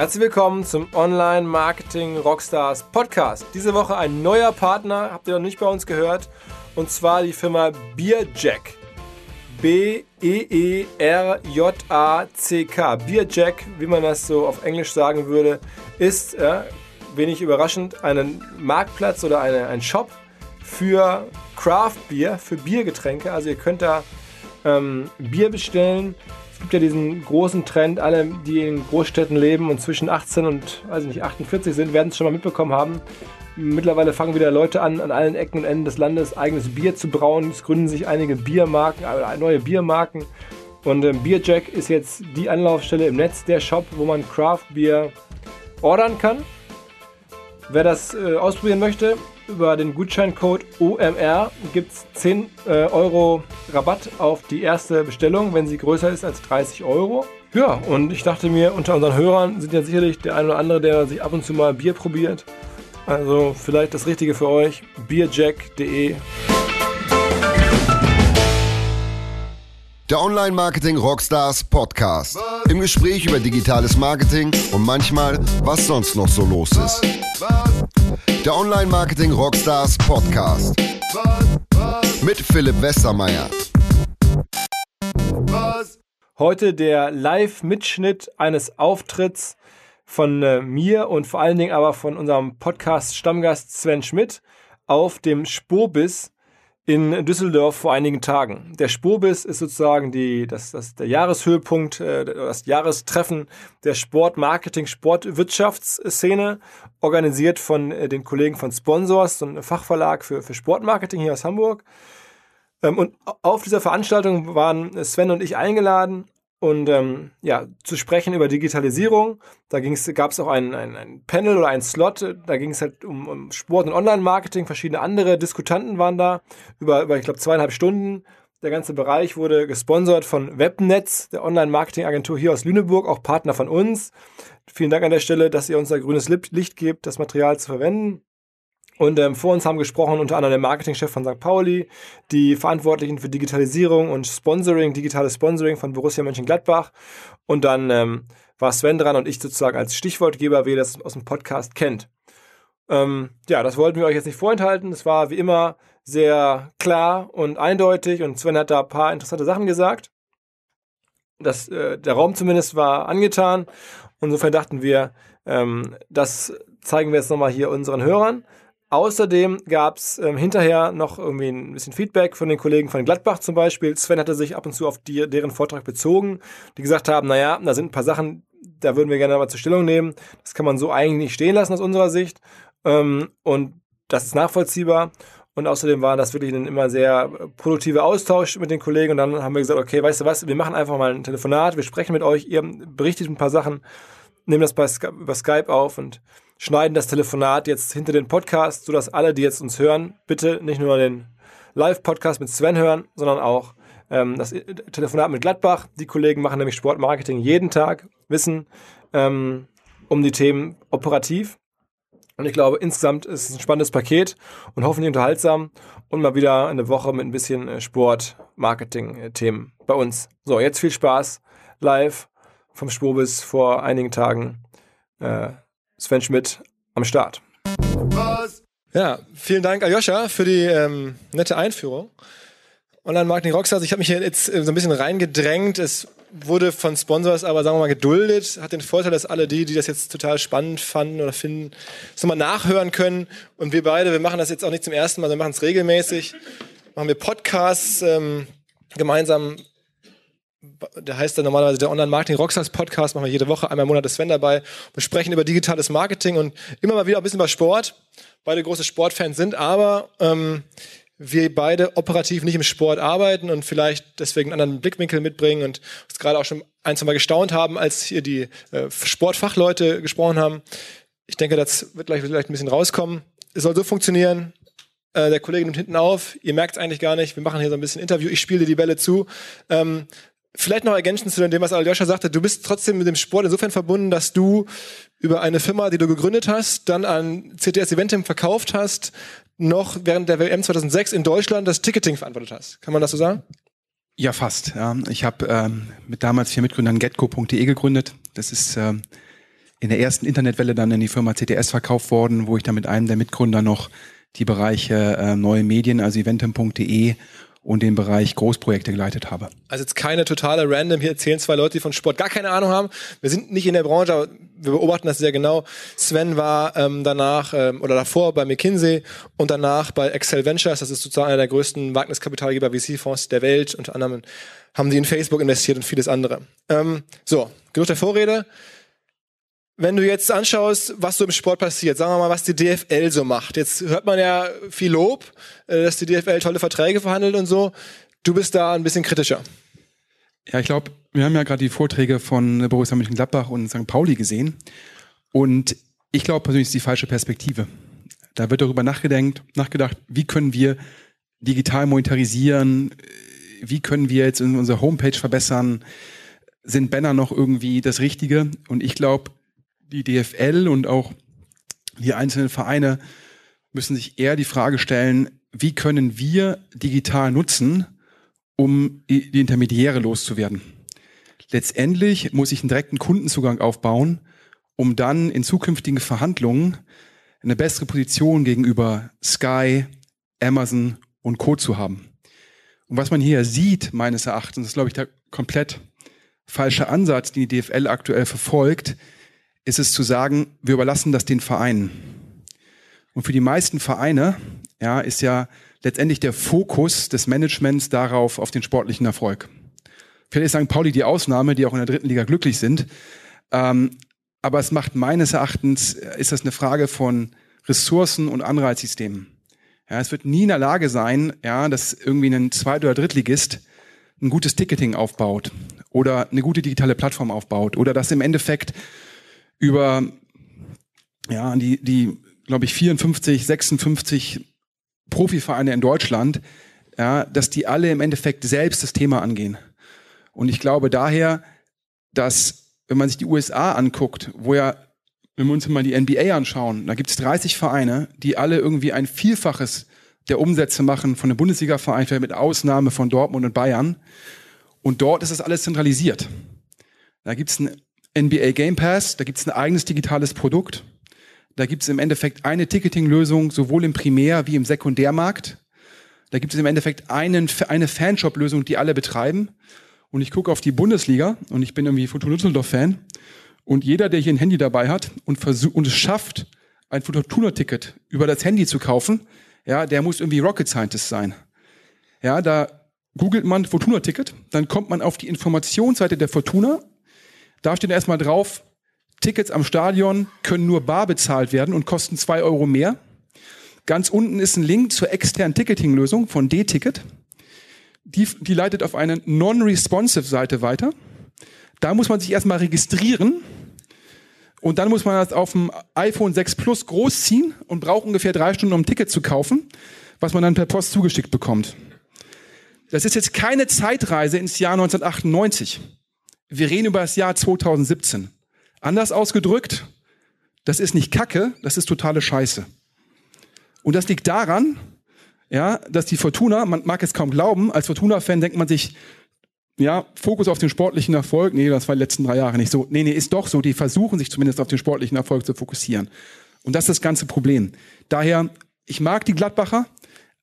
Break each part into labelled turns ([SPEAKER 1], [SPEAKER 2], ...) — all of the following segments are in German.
[SPEAKER 1] Herzlich willkommen zum Online Marketing Rockstars Podcast. Diese Woche ein neuer Partner, habt ihr noch nicht bei uns gehört, und zwar die Firma Beerjack. B-E-E-R-J-A-C-K. Beerjack, wie man das so auf Englisch sagen würde, ist, äh, wenig überraschend, ein Marktplatz oder eine, ein Shop für Craft Beer, für Biergetränke. Also ihr könnt da ähm, Bier bestellen. Es gibt ja diesen großen Trend, alle, die in Großstädten leben und zwischen 18 und also nicht 48 sind, werden es schon mal mitbekommen haben. Mittlerweile fangen wieder Leute an, an allen Ecken und Enden des Landes eigenes Bier zu brauen. Es gründen sich einige Biermarken, äh, neue Biermarken. Und ähm, Beerjack ist jetzt die Anlaufstelle im Netz, der Shop, wo man Craft Beer ordern kann. Wer das äh, ausprobieren möchte, über den Gutscheincode OMR gibt es 10 äh, Euro Rabatt auf die erste Bestellung, wenn sie größer ist als 30 Euro. Ja, und ich dachte mir, unter unseren Hörern sind ja sicherlich der eine oder andere, der sich ab und zu mal Bier probiert. Also vielleicht das Richtige für euch, bierjack.de.
[SPEAKER 2] Der Online-Marketing Rockstars Podcast. Im Gespräch über digitales Marketing und manchmal, was sonst noch so los ist. Der Online-Marketing Rockstars Podcast. Mit Philipp Westermeier.
[SPEAKER 1] Heute der Live-Mitschnitt eines Auftritts von äh, mir und vor allen Dingen aber von unserem Podcast-Stammgast Sven Schmidt auf dem Spurbiss in Düsseldorf vor einigen Tagen. Der Spurbiss ist sozusagen die, das, das, der Jahreshöhepunkt, äh, das Jahrestreffen der Sportmarketing, Sportwirtschaftsszene, organisiert von äh, den Kollegen von Sponsors, so ein Fachverlag für, für Sportmarketing hier aus Hamburg. Ähm, und auf dieser Veranstaltung waren Sven und ich eingeladen und ähm, ja, zu sprechen über Digitalisierung. Da gab es auch ein, ein, ein Panel oder ein Slot, da ging es halt um, um Sport- und Online-Marketing. Verschiedene andere Diskutanten waren da über, über ich glaube, zweieinhalb Stunden. Der ganze Bereich wurde gesponsert von Webnetz, der Online-Marketing-Agentur hier aus Lüneburg, auch Partner von uns. Vielen Dank an der Stelle, dass ihr uns da grünes Licht gebt, das Material zu verwenden. Und ähm, vor uns haben gesprochen unter anderem der Marketingchef von St. Pauli, die Verantwortlichen für Digitalisierung und Sponsoring, digitales Sponsoring von Borussia Mönchengladbach. Und dann ähm, war Sven dran und ich sozusagen als Stichwortgeber, wie ihr das aus dem Podcast kennt. Ähm, ja, das wollten wir euch jetzt nicht vorenthalten. Es war wie immer sehr klar und eindeutig und Sven hat da ein paar interessante Sachen gesagt. Das, äh, der Raum zumindest war angetan. Insofern dachten wir, ähm, das zeigen wir jetzt nochmal hier unseren Hörern. Außerdem gab es ähm, hinterher noch irgendwie ein bisschen Feedback von den Kollegen von Gladbach zum Beispiel. Sven hatte sich ab und zu auf die, deren Vortrag bezogen, die gesagt haben, naja, da sind ein paar Sachen, da würden wir gerne mal zur Stellung nehmen. Das kann man so eigentlich nicht stehen lassen aus unserer Sicht. Ähm, und das ist nachvollziehbar. Und außerdem war das wirklich ein immer sehr produktiver Austausch mit den Kollegen. Und dann haben wir gesagt, okay, weißt du was, wir machen einfach mal ein Telefonat, wir sprechen mit euch, ihr berichtet ein paar Sachen, nehmen das bei über Skype auf und schneiden das Telefonat jetzt hinter den Podcast, sodass alle, die jetzt uns hören, bitte nicht nur den Live-Podcast mit Sven hören, sondern auch ähm, das Telefonat mit Gladbach. Die Kollegen machen nämlich Sportmarketing jeden Tag, wissen ähm, um die Themen operativ. Und ich glaube, insgesamt ist es ein spannendes Paket und hoffentlich unterhaltsam und mal wieder eine Woche mit ein bisschen äh, Sport-Marketing-Themen bei uns. So, jetzt viel Spaß live vom Spobis vor einigen Tagen. Äh, Sven Schmidt am Start. Was? Ja, vielen Dank, Aljoscha, für die ähm, nette Einführung. Online-Marketing Rockstars, ich habe mich hier jetzt äh, so ein bisschen reingedrängt. Es wurde von Sponsors aber, sagen wir mal, geduldet. Hat den Vorteil, dass alle die, die das jetzt total spannend fanden oder finden, es nochmal nachhören können. Und wir beide, wir machen das jetzt auch nicht zum ersten Mal, wir machen es regelmäßig. Machen wir Podcasts ähm, gemeinsam der heißt dann normalerweise der Online-Marketing Rockstars Podcast, machen wir jede Woche, einmal im Monat ist Sven dabei. Wir sprechen über digitales Marketing und immer mal wieder ein bisschen über Sport. Beide große Sportfans sind, aber ähm, wir beide operativ nicht im Sport arbeiten und vielleicht deswegen einen anderen Blickwinkel mitbringen und uns gerade auch schon ein, zwei Mal gestaunt haben, als hier die äh, Sportfachleute gesprochen haben. Ich denke, das wird gleich vielleicht ein bisschen rauskommen. Es soll so funktionieren, äh, der Kollege nimmt hinten auf, ihr merkt es eigentlich gar nicht, wir machen hier so ein bisschen Interview, ich spiele die Bälle zu. Ähm, Vielleicht noch ergänzend zu dem, was Aljoscha sagte. Du bist trotzdem mit dem Sport insofern verbunden, dass du über eine Firma, die du gegründet hast, dann an CTS Eventim verkauft hast, noch während der WM 2006 in Deutschland das Ticketing verantwortet hast. Kann man das so sagen?
[SPEAKER 3] Ja, fast. Ja. Ich habe ähm, mit damals vier Mitgründern getco.de gegründet. Das ist ähm, in der ersten Internetwelle dann in die Firma CTS verkauft worden, wo ich dann mit einem der Mitgründer noch die Bereiche äh, neue Medien, also eventum.de und den Bereich Großprojekte geleitet habe.
[SPEAKER 1] Also jetzt keine totale Random, hier erzählen zwei Leute, die von Sport gar keine Ahnung haben. Wir sind nicht in der Branche, aber wir beobachten das sehr genau. Sven war ähm, danach ähm, oder davor bei McKinsey und danach bei Excel Ventures, das ist sozusagen einer der größten Wagniskapitalgeber VC-Fonds der Welt. Unter anderem haben die in Facebook investiert und vieles andere. Ähm, so, genug der Vorrede wenn du jetzt anschaust, was so im Sport passiert, sagen wir mal, was die DFL so macht. Jetzt hört man ja viel Lob, äh, dass die DFL tolle Verträge verhandelt und so. Du bist da ein bisschen kritischer.
[SPEAKER 3] Ja, ich glaube, wir haben ja gerade die Vorträge von Borussia Mönchengladbach und St. Pauli gesehen. Und ich glaube persönlich ist die falsche Perspektive. Da wird darüber nachgedacht, nachgedacht, wie können wir digital monetarisieren, wie können wir jetzt unsere Homepage verbessern, sind Banner noch irgendwie das Richtige? Und ich glaube, die DFL und auch die einzelnen Vereine müssen sich eher die Frage stellen, wie können wir digital nutzen, um die Intermediäre loszuwerden. Letztendlich muss ich einen direkten Kundenzugang aufbauen, um dann in zukünftigen Verhandlungen eine bessere Position gegenüber Sky, Amazon und Co. zu haben. Und was man hier sieht, meines Erachtens, ist, glaube ich, der komplett falsche Ansatz, den die DFL aktuell verfolgt, ist es zu sagen, wir überlassen das den Vereinen. Und für die meisten Vereine ja, ist ja letztendlich der Fokus des Managements darauf, auf den sportlichen Erfolg. Vielleicht ist St. Pauli die Ausnahme, die auch in der dritten Liga glücklich sind. Ähm, aber es macht meines Erachtens, ist das eine Frage von Ressourcen und Anreizsystemen. Ja, es wird nie in der Lage sein, ja, dass irgendwie ein Zweit- oder Drittligist ein gutes Ticketing aufbaut oder eine gute digitale Plattform aufbaut oder dass im Endeffekt über ja, die, die glaube ich, 54, 56 Profivereine in Deutschland, ja, dass die alle im Endeffekt selbst das Thema angehen. Und ich glaube daher, dass, wenn man sich die USA anguckt, wo ja, wenn wir uns mal die NBA anschauen, da gibt es 30 Vereine, die alle irgendwie ein Vielfaches der Umsätze machen von einem Bundesliga-Verein, vielleicht mit Ausnahme von Dortmund und Bayern. Und dort ist das alles zentralisiert. Da gibt es ein NBA Game Pass, da gibt es ein eigenes digitales Produkt. Da gibt es im Endeffekt eine Ticketing-Lösung, sowohl im Primär- wie im Sekundärmarkt. Da gibt es im Endeffekt einen, eine Fanshop-Lösung, die alle betreiben. Und ich gucke auf die Bundesliga und ich bin irgendwie Fortuna Düsseldorf-Fan. Und jeder, der hier ein Handy dabei hat und, versucht, und es schafft, ein Fortuna-Ticket über das Handy zu kaufen, ja, der muss irgendwie Rocket Scientist sein. Ja, da googelt man Fortuna-Ticket, dann kommt man auf die Informationsseite der Fortuna da steht erstmal drauf, Tickets am Stadion können nur bar bezahlt werden und kosten zwei Euro mehr. Ganz unten ist ein Link zur externen Ticketing-Lösung von D-Ticket. Die, die leitet auf eine non-responsive Seite weiter. Da muss man sich erstmal registrieren und dann muss man das auf dem iPhone 6 Plus großziehen und braucht ungefähr drei Stunden, um ein Ticket zu kaufen, was man dann per Post zugeschickt bekommt. Das ist jetzt keine Zeitreise ins Jahr 1998 wir reden über das Jahr 2017. Anders ausgedrückt, das ist nicht Kacke, das ist totale Scheiße. Und das liegt daran, ja, dass die Fortuna, man mag es kaum glauben, als Fortuna-Fan denkt man sich, ja, Fokus auf den sportlichen Erfolg, nee, das war die letzten drei Jahre nicht so. Nee, nee, ist doch so, die versuchen sich zumindest auf den sportlichen Erfolg zu fokussieren. Und das ist das ganze Problem. Daher, ich mag die Gladbacher,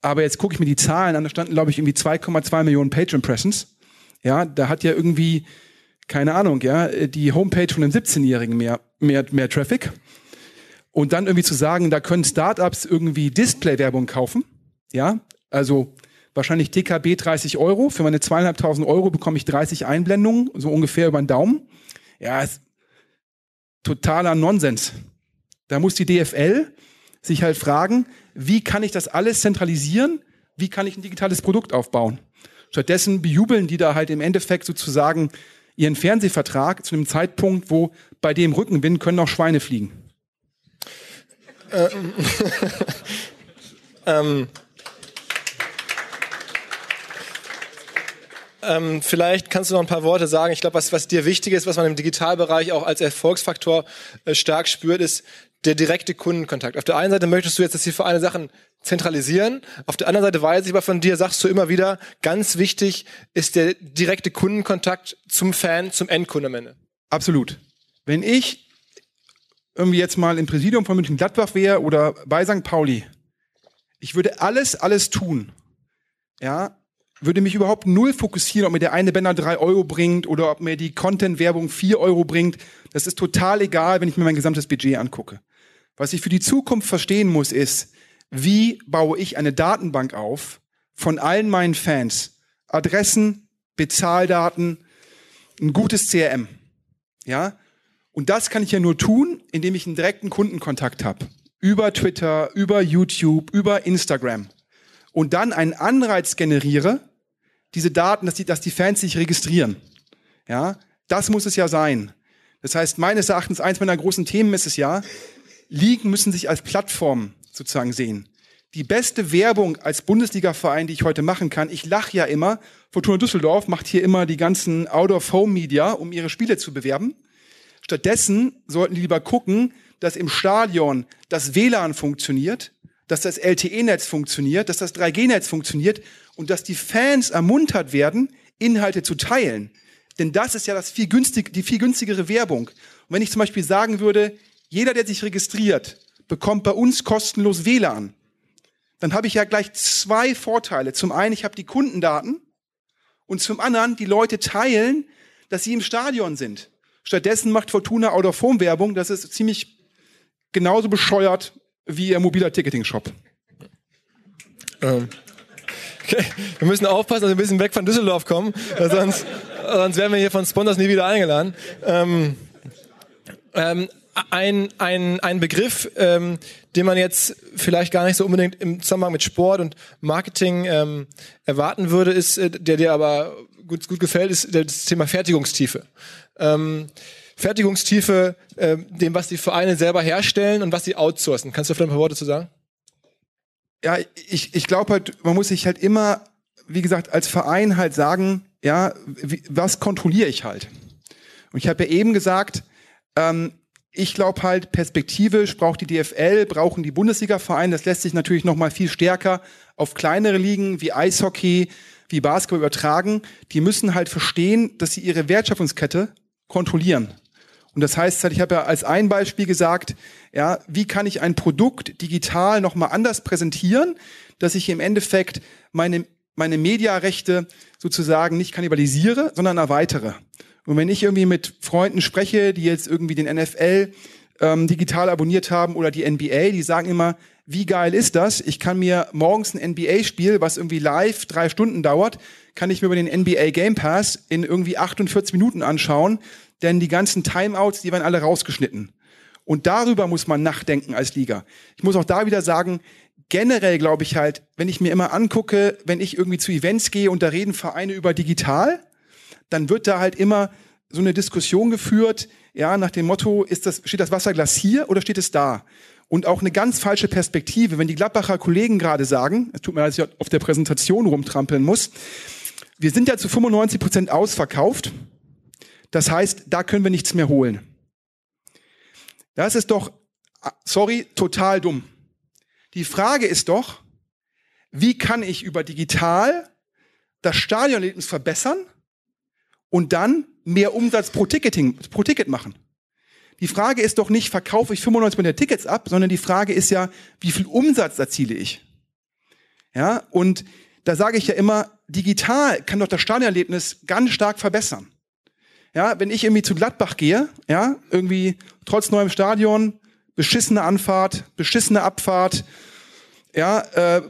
[SPEAKER 3] aber jetzt gucke ich mir die Zahlen an, da standen, glaube ich, irgendwie 2,2 Millionen Page Impressions. Ja, da hat ja irgendwie keine Ahnung, ja, die Homepage von einem 17-Jährigen mehr, mehr, mehr Traffic. Und dann irgendwie zu sagen, da können Startups irgendwie Display-Werbung kaufen. Ja, also wahrscheinlich DKB 30 Euro. Für meine zweieinhalbtausend Euro bekomme ich 30 Einblendungen, so ungefähr über den Daumen. Ja, ist totaler Nonsens. Da muss die DFL sich halt fragen, wie kann ich das alles zentralisieren? Wie kann ich ein digitales Produkt aufbauen? Stattdessen bejubeln die da halt im Endeffekt sozusagen ihren Fernsehvertrag zu einem Zeitpunkt, wo bei dem Rückenwind können auch Schweine fliegen. Ähm,
[SPEAKER 1] ähm, ähm, vielleicht kannst du noch ein paar Worte sagen. Ich glaube, was, was dir wichtig ist, was man im Digitalbereich auch als Erfolgsfaktor äh, stark spürt, ist der direkte Kundenkontakt. Auf der einen Seite möchtest du jetzt, dass die Vereine Sachen zentralisieren. Auf der anderen Seite weiß ich aber von dir, sagst du immer wieder, ganz wichtig ist der direkte Kundenkontakt zum Fan, zum Endkunden am Ende.
[SPEAKER 3] Absolut. Wenn ich irgendwie jetzt mal im Präsidium von München Gladbach wäre oder bei St. Pauli, ich würde alles, alles tun. Ja, würde mich überhaupt null fokussieren, ob mir der eine Banner drei Euro bringt oder ob mir die Content-Werbung vier Euro bringt. Das ist total egal, wenn ich mir mein gesamtes Budget angucke. Was ich für die Zukunft verstehen muss, ist, wie baue ich eine Datenbank auf von allen meinen Fans? Adressen, Bezahldaten, ein gutes CRM. Ja? Und das kann ich ja nur tun, indem ich einen direkten Kundenkontakt habe. Über Twitter, über YouTube, über Instagram. Und dann einen Anreiz generiere, diese Daten, dass die, dass die Fans sich registrieren. Ja? Das muss es ja sein. Das heißt, meines Erachtens, eins meiner großen Themen ist es ja, Ligen müssen sich als Plattform sozusagen sehen. Die beste Werbung als Bundesliga-Verein, die ich heute machen kann, ich lache ja immer, Fortuna Düsseldorf macht hier immer die ganzen Out-of-Home-Media, um ihre Spiele zu bewerben. Stattdessen sollten die lieber gucken, dass im Stadion das WLAN funktioniert, dass das LTE-Netz funktioniert, dass das 3G-Netz funktioniert und dass die Fans ermuntert werden, Inhalte zu teilen. Denn das ist ja das viel günstig, die viel günstigere Werbung. Und wenn ich zum Beispiel sagen würde, jeder, der sich registriert, bekommt bei uns kostenlos WLAN, dann habe ich ja gleich zwei Vorteile. Zum einen, ich habe die Kundendaten und zum anderen, die Leute teilen, dass sie im Stadion sind. Stattdessen macht Fortuna Out of Home Werbung. Das ist ziemlich genauso bescheuert wie ihr mobiler Ticketing-Shop.
[SPEAKER 1] Ähm. Okay. Wir müssen aufpassen, dass wir ein bisschen weg von Düsseldorf kommen, sonst, sonst werden wir hier von Sponsors nie wieder eingeladen. Ähm, ähm, ein, ein, ein Begriff, ähm, den man jetzt vielleicht gar nicht so unbedingt im Zusammenhang mit Sport und Marketing ähm, erwarten würde, ist, äh, der dir aber gut, gut gefällt, ist das Thema Fertigungstiefe. Fertigungstiefe, äh, dem, was die Vereine selber herstellen und was sie outsourcen. Kannst du vielleicht ein paar Worte zu sagen?
[SPEAKER 3] Ja, ich, ich glaube halt, man muss sich halt immer, wie gesagt, als Verein halt sagen, ja, wie, was kontrolliere ich halt? Und ich habe ja eben gesagt, ähm, ich glaube halt, perspektivisch braucht die DFL, brauchen die Bundesliga-Vereine, das lässt sich natürlich noch mal viel stärker auf kleinere Ligen wie Eishockey, wie Basketball übertragen. Die müssen halt verstehen, dass sie ihre Wertschöpfungskette kontrollieren. Und das heißt halt, ich habe ja als ein Beispiel gesagt, ja, wie kann ich ein Produkt digital noch mal anders präsentieren, dass ich im Endeffekt meine meine Mediarechte sozusagen nicht kannibalisiere, sondern erweitere. Und wenn ich irgendwie mit Freunden spreche, die jetzt irgendwie den NFL ähm, digital abonniert haben oder die NBA, die sagen immer, wie geil ist das? Ich kann mir morgens ein NBA-Spiel, was irgendwie live drei Stunden dauert, kann ich mir über den NBA Game Pass in irgendwie 48 Minuten anschauen, denn die ganzen Timeouts, die werden alle rausgeschnitten. Und darüber muss man nachdenken als Liga. Ich muss auch da wieder sagen, generell glaube ich halt, wenn ich mir immer angucke, wenn ich irgendwie zu Events gehe und da reden Vereine über digital, dann wird da halt immer so eine Diskussion geführt, ja, nach dem Motto, ist das, steht das Wasserglas hier oder steht es da? Und auch eine ganz falsche Perspektive, wenn die Gladbacher Kollegen gerade sagen, es tut mir leid, dass ich auf der Präsentation rumtrampeln muss, wir sind ja zu 95 Prozent ausverkauft. Das heißt, da können wir nichts mehr holen. Das ist doch, sorry, total dumm. Die Frage ist doch, wie kann ich über digital das Stadionerlebnis verbessern und dann mehr Umsatz pro, Ticketing, pro Ticket machen. Die Frage ist doch nicht, verkaufe ich 95 der Tickets ab, sondern die Frage ist ja, wie viel Umsatz erziele ich? Ja, und da sage ich ja immer, digital kann doch das Stadionerlebnis ganz stark verbessern. Ja, wenn ich irgendwie zu Gladbach gehe, ja, irgendwie trotz neuem Stadion, beschissene Anfahrt, beschissene Abfahrt, ja, äh,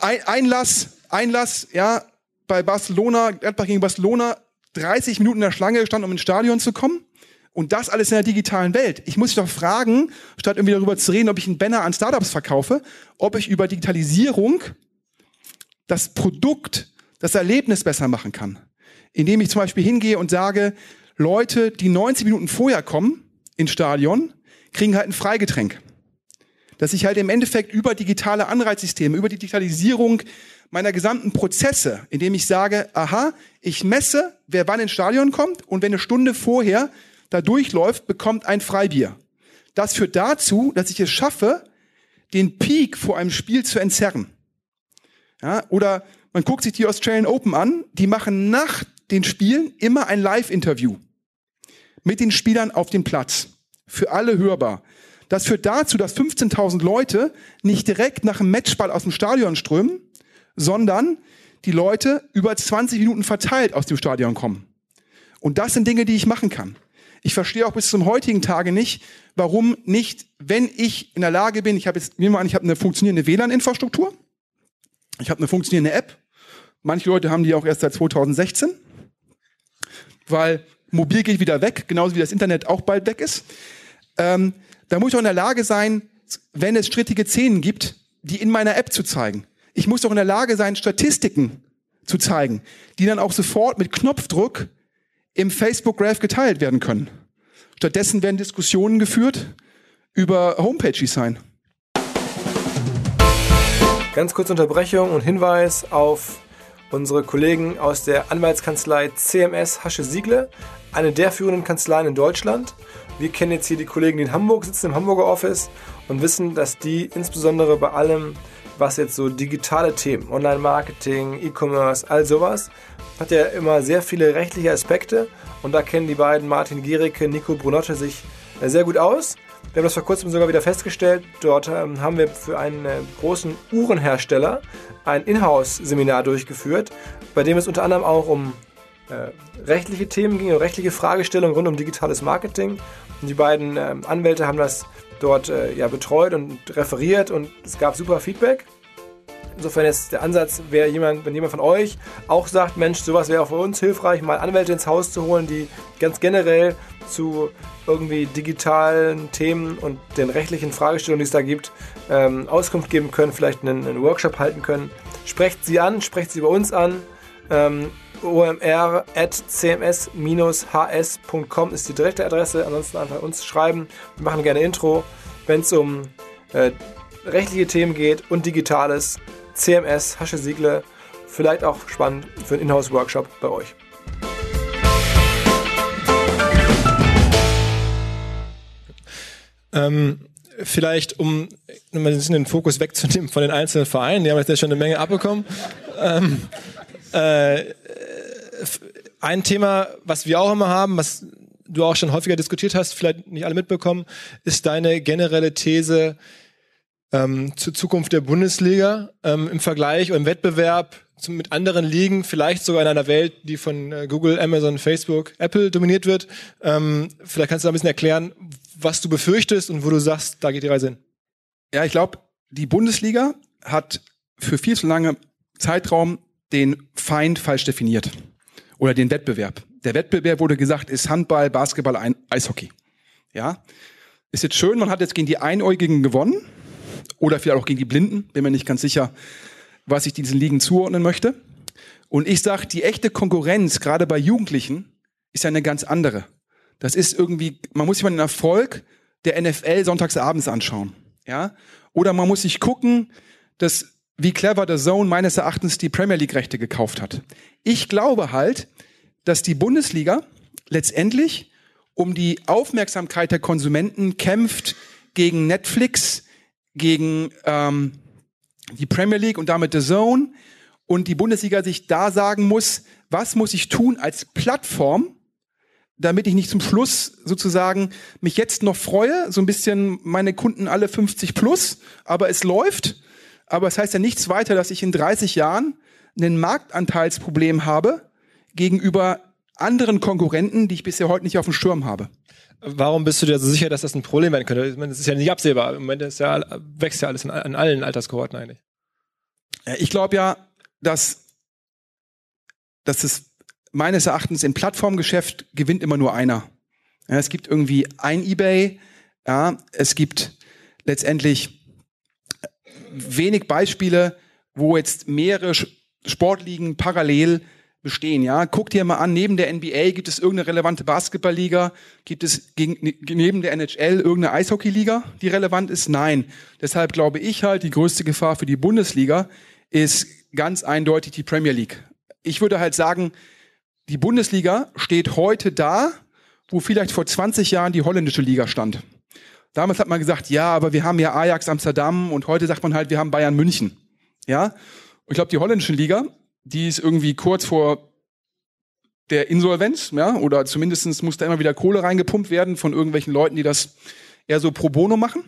[SPEAKER 3] Einlass, Einlass, ja, bei Barcelona, Gladbach gegen Barcelona, 30 Minuten in der Schlange gestanden, um ins Stadion zu kommen. Und das alles in der digitalen Welt. Ich muss mich doch fragen, statt irgendwie darüber zu reden, ob ich einen Banner an Startups verkaufe, ob ich über Digitalisierung das Produkt, das Erlebnis besser machen kann. Indem ich zum Beispiel hingehe und sage, Leute, die 90 Minuten vorher kommen ins Stadion, kriegen halt ein Freigetränk. Dass ich halt im Endeffekt über digitale Anreizsysteme, über die Digitalisierung meiner gesamten Prozesse, indem ich sage, aha, ich messe, wer wann ins Stadion kommt und wenn eine Stunde vorher da durchläuft, bekommt ein Freibier. Das führt dazu, dass ich es schaffe, den Peak vor einem Spiel zu entzerren. Ja, oder man guckt sich die Australian Open an, die machen nach den Spielen immer ein Live-Interview mit den Spielern auf dem Platz. für alle hörbar. Das führt dazu, dass 15.000 Leute nicht direkt nach dem Matchball aus dem Stadion strömen, sondern die Leute über 20 Minuten verteilt aus dem Stadion kommen. Und das sind Dinge, die ich machen kann. Ich verstehe auch bis zum heutigen Tage nicht, warum nicht, wenn ich in der Lage bin, ich habe jetzt, nehmen wir an, ich habe eine funktionierende WLAN-Infrastruktur, ich habe eine funktionierende App, manche Leute haben die auch erst seit 2016, weil mobil geht wieder weg, genauso wie das Internet auch bald weg ist. Ähm, da muss ich auch in der Lage sein, wenn es strittige Szenen gibt, die in meiner App zu zeigen. Ich muss doch in der Lage sein, Statistiken zu zeigen, die dann auch sofort mit Knopfdruck im Facebook Graph geteilt werden können. Stattdessen werden Diskussionen geführt über Homepage-Design.
[SPEAKER 1] Ganz kurze Unterbrechung und Hinweis auf unsere Kollegen aus der Anwaltskanzlei CMS Hasche Siegle, eine der führenden Kanzleien in Deutschland. Wir kennen jetzt hier die Kollegen, die in Hamburg sitzen, im Hamburger Office und wissen, dass die insbesondere bei allem, was jetzt so digitale Themen, Online-Marketing, E-Commerce, all sowas, hat ja immer sehr viele rechtliche Aspekte und da kennen die beiden Martin Giericke, Nico Brunotte sich äh, sehr gut aus. Wir haben das vor kurzem sogar wieder festgestellt. Dort ähm, haben wir für einen äh, großen Uhrenhersteller ein Inhouse-Seminar durchgeführt, bei dem es unter anderem auch um äh, rechtliche Themen ging, um rechtliche Fragestellungen rund um digitales Marketing. Und die beiden äh, Anwälte haben das dort ja, betreut und referiert und es gab super Feedback. Insofern ist der Ansatz, wäre jemand, wenn jemand von euch auch sagt, Mensch, sowas wäre auch für uns hilfreich, mal Anwälte ins Haus zu holen, die ganz generell zu irgendwie digitalen Themen und den rechtlichen Fragestellungen, die es da gibt, ähm, Auskunft geben können, vielleicht einen, einen, Workshop halten können. Sprecht sie an, sprecht sie bei uns an. Ähm, omr.cms-hs.com ist die direkte Adresse. Ansonsten einfach uns schreiben. Wir machen gerne Intro, wenn es um äh, rechtliche Themen geht und Digitales. CMS, Hasche Siegle. Vielleicht auch spannend für einen Inhouse-Workshop bei euch. Ähm, vielleicht, um ein bisschen den Fokus wegzunehmen von den einzelnen Vereinen, die haben jetzt ja schon eine Menge abbekommen. ähm, äh, ein Thema, was wir auch immer haben, was du auch schon häufiger diskutiert hast, vielleicht nicht alle mitbekommen, ist deine generelle These ähm, zur Zukunft der Bundesliga ähm, im Vergleich oder im Wettbewerb zum, mit anderen Ligen, vielleicht sogar in einer Welt, die von äh, Google, Amazon, Facebook, Apple dominiert wird. Ähm, vielleicht kannst du da ein bisschen erklären, was du befürchtest und wo du sagst, da geht die Reise hin.
[SPEAKER 3] Ja, ich glaube, die Bundesliga hat für viel zu lange Zeitraum den Feind falsch definiert oder den Wettbewerb. Der Wettbewerb wurde gesagt, ist Handball, Basketball, Eishockey. Ja, ist jetzt schön, man hat jetzt gegen die Einäugigen gewonnen oder vielleicht auch gegen die Blinden. Bin mir nicht ganz sicher, was ich diesen Ligen zuordnen möchte. Und ich sage, die echte Konkurrenz, gerade bei Jugendlichen, ist ja eine ganz andere. Das ist irgendwie, man muss sich mal den Erfolg der NFL sonntagsabends anschauen. Ja? Oder man muss sich gucken, dass, wie clever der Zone meines Erachtens die Premier League Rechte gekauft hat. Ich glaube halt, dass die Bundesliga letztendlich um die Aufmerksamkeit der Konsumenten kämpft gegen Netflix, gegen ähm, die Premier League und damit The Zone und die Bundesliga sich da sagen muss, was muss ich tun als Plattform, damit ich nicht zum Schluss sozusagen mich jetzt noch freue, so ein bisschen meine Kunden alle 50 plus, aber es läuft. Aber es heißt ja nichts weiter, dass ich in 30 Jahren ein Marktanteilsproblem habe gegenüber anderen Konkurrenten, die ich bisher heute nicht auf dem Sturm habe.
[SPEAKER 1] Warum bist du dir so sicher, dass das ein Problem werden könnte? Ich meine, das ist ja nicht absehbar. Im Moment ist ja, wächst ja alles in allen Alterskohorten eigentlich.
[SPEAKER 3] Ich glaube ja, dass, dass es meines Erachtens im Plattformgeschäft gewinnt immer nur einer. Ja, es gibt irgendwie ein eBay, ja, es gibt letztendlich wenig Beispiele, wo jetzt mehrere Sportligen parallel bestehen. Ja, guck dir mal an, neben der NBA gibt es irgendeine relevante Basketballliga, gibt es gegen, neben der NHL irgendeine Eishockeyliga, die relevant ist? Nein. Deshalb glaube ich halt, die größte Gefahr für die Bundesliga ist ganz eindeutig die Premier League. Ich würde halt sagen, die Bundesliga steht heute da, wo vielleicht vor 20 Jahren die holländische Liga stand. Damals hat man gesagt, ja, aber wir haben ja Ajax Amsterdam und heute sagt man halt, wir haben Bayern München. Ja? Und ich glaube, die holländische Liga die ist irgendwie kurz vor der Insolvenz, ja, oder zumindest muss da immer wieder Kohle reingepumpt werden von irgendwelchen Leuten, die das eher so pro bono machen.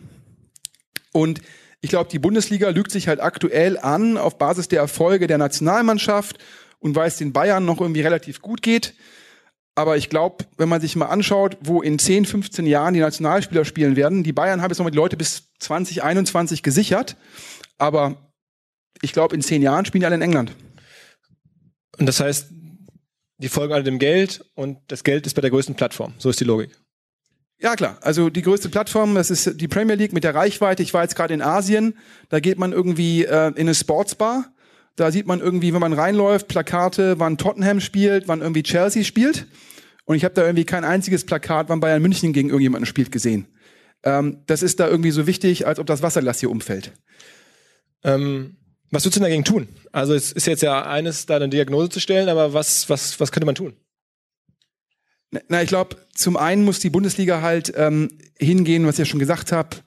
[SPEAKER 3] Und ich glaube, die Bundesliga lügt sich halt aktuell an auf Basis der Erfolge der Nationalmannschaft und weil es den Bayern noch irgendwie relativ gut geht. Aber ich glaube, wenn man sich mal anschaut, wo in 10, 15 Jahren die Nationalspieler spielen werden, die Bayern haben jetzt noch mit Leute bis 2021 gesichert. Aber ich glaube, in 10 Jahren spielen die alle in England.
[SPEAKER 1] Und das heißt, die folgen alle dem Geld und das Geld ist bei der größten Plattform. So ist die Logik.
[SPEAKER 3] Ja, klar. Also die größte Plattform, das ist die Premier League mit der Reichweite. Ich war jetzt gerade in Asien, da geht man irgendwie äh, in eine Sportsbar. Da sieht man irgendwie, wenn man reinläuft, Plakate, wann Tottenham spielt, wann irgendwie Chelsea spielt. Und ich habe da irgendwie kein einziges Plakat, wann Bayern München gegen irgendjemanden spielt, gesehen. Ähm, das ist da irgendwie so wichtig, als ob das Wasserglas hier umfällt.
[SPEAKER 1] Ähm, was würdest du dagegen tun? Also es ist jetzt ja eines, da eine Diagnose zu stellen, aber was, was, was könnte man tun?
[SPEAKER 3] Na, ich glaube, zum einen muss die Bundesliga halt ähm, hingehen, was ich ja schon gesagt habe,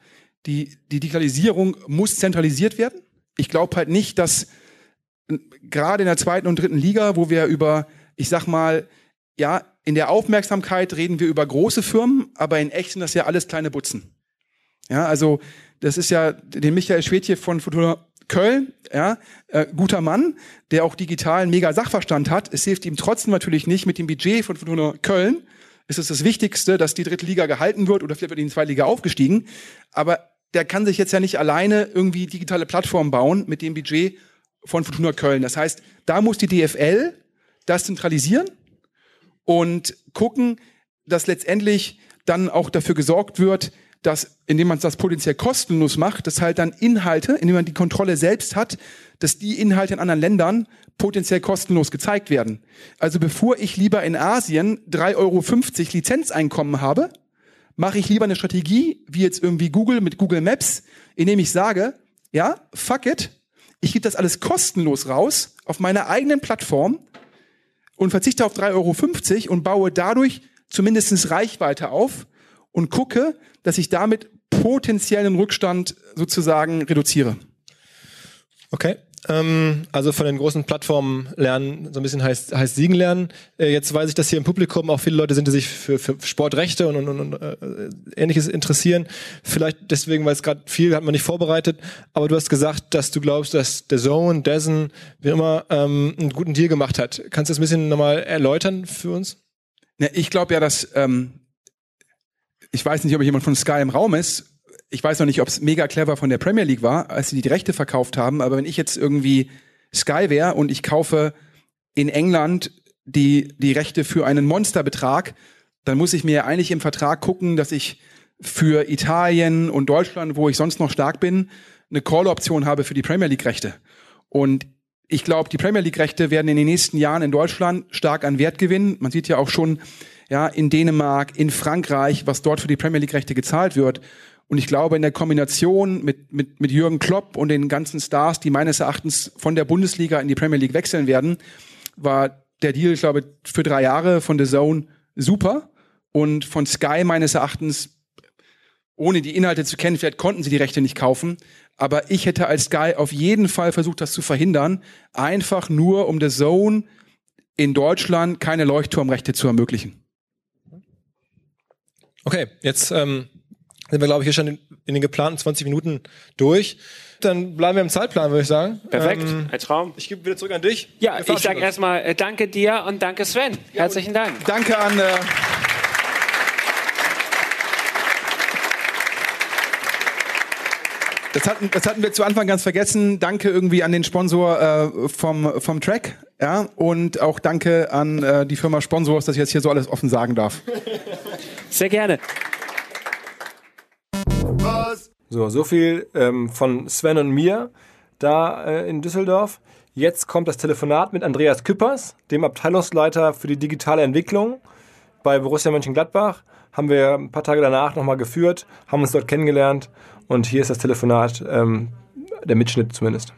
[SPEAKER 3] die, die Digitalisierung muss zentralisiert werden. Ich glaube halt nicht, dass gerade in der zweiten und dritten Liga, wo wir über, ich sag mal, ja, in der Aufmerksamkeit reden wir über große Firmen, aber in echt sind das ja alles kleine Butzen. Ja, also das ist ja den Michael Schwedje von Fortuna Köln, ja, äh, guter Mann, der auch digitalen mega Sachverstand hat. Es hilft ihm trotzdem natürlich nicht mit dem Budget von Fortuna Köln. Es ist das Wichtigste, dass die dritte Liga gehalten wird oder vielleicht wird in die zweite Liga aufgestiegen. Aber der kann sich jetzt ja nicht alleine irgendwie digitale Plattformen bauen mit dem Budget von Fortuna Köln. Das heißt, da muss die DFL das zentralisieren und gucken, dass letztendlich dann auch dafür gesorgt wird, dass, indem man das potenziell kostenlos macht, dass halt dann Inhalte, indem man die Kontrolle selbst hat, dass die Inhalte in anderen Ländern potenziell kostenlos gezeigt werden. Also bevor ich lieber in Asien 3,50 Euro Lizenzeinkommen habe, mache ich lieber eine Strategie, wie jetzt irgendwie Google mit Google Maps, indem ich sage, ja, fuck it, ich gebe das alles kostenlos raus auf meiner eigenen Plattform und verzichte auf 3,50 Euro und baue dadurch zumindestens Reichweite auf und gucke, dass ich damit potenziellen Rückstand sozusagen reduziere.
[SPEAKER 1] Okay. Ähm, also von den großen Plattformen lernen, so ein bisschen heißt, heißt Siegen lernen. Äh, jetzt weiß ich, dass hier im Publikum auch viele Leute sind, die sich für, für Sportrechte und, und, und äh, ähnliches interessieren. Vielleicht deswegen, weil es gerade viel hat man nicht vorbereitet. Aber du hast gesagt, dass du glaubst, dass der Zone, Dessen, wie immer, ähm, einen guten Deal gemacht hat. Kannst du das ein bisschen nochmal erläutern für uns?
[SPEAKER 3] Ja, ich glaube ja, dass ähm, ich weiß nicht, ob jemand von Sky im Raum ist. Ich weiß noch nicht, ob es mega clever von der Premier League war, als sie die Rechte verkauft haben. Aber wenn ich jetzt irgendwie Sky wäre und ich kaufe in England die, die Rechte für einen Monsterbetrag, dann muss ich mir eigentlich im Vertrag gucken, dass ich für Italien und Deutschland, wo ich sonst noch stark bin, eine Call-Option habe für die Premier League-Rechte. Und ich glaube, die Premier League-Rechte werden in den nächsten Jahren in Deutschland stark an Wert gewinnen. Man sieht ja auch schon, ja, in Dänemark, in Frankreich, was dort für die Premier League Rechte gezahlt wird. Und ich glaube, in der Kombination mit, mit, mit Jürgen Klopp und den ganzen Stars, die meines Erachtens von der Bundesliga in die Premier League wechseln werden, war der Deal, ich glaube, für drei Jahre von The Zone super. Und von Sky meines Erachtens, ohne die Inhalte zu kennen, vielleicht konnten sie die Rechte nicht kaufen. Aber ich hätte als Sky auf jeden Fall versucht, das zu verhindern. Einfach nur, um The Zone in Deutschland keine Leuchtturmrechte zu ermöglichen.
[SPEAKER 1] Okay, jetzt ähm, sind wir, glaube ich, hier schon in, in, den geplanten 20 Minuten durch. Dann bleiben wir im Zeitplan, würde ich sagen.
[SPEAKER 4] Perfekt, ähm, ein Traum.
[SPEAKER 1] Ich gebe wieder zurück an dich.
[SPEAKER 4] Ja, ich sage erstmal äh, danke dir und danke Sven. Ja, Herzlichen Dank.
[SPEAKER 3] Danke an. Äh, Das hatten, das hatten wir zu Anfang ganz vergessen. Danke irgendwie an den Sponsor äh, vom, vom Track. Ja, und auch danke an äh, die Firma Sponsors, dass ich jetzt hier so alles offen sagen darf.
[SPEAKER 4] Sehr gerne.
[SPEAKER 1] So, so viel ähm, von Sven und mir da äh, in Düsseldorf. Jetzt kommt das Telefonat mit Andreas Küppers, dem Abteilungsleiter für die digitale Entwicklung bei Borussia Mönchengladbach. Haben wir ein paar Tage danach nochmal geführt, haben uns dort kennengelernt und hier ist das Telefonat, ähm, der Mitschnitt zumindest.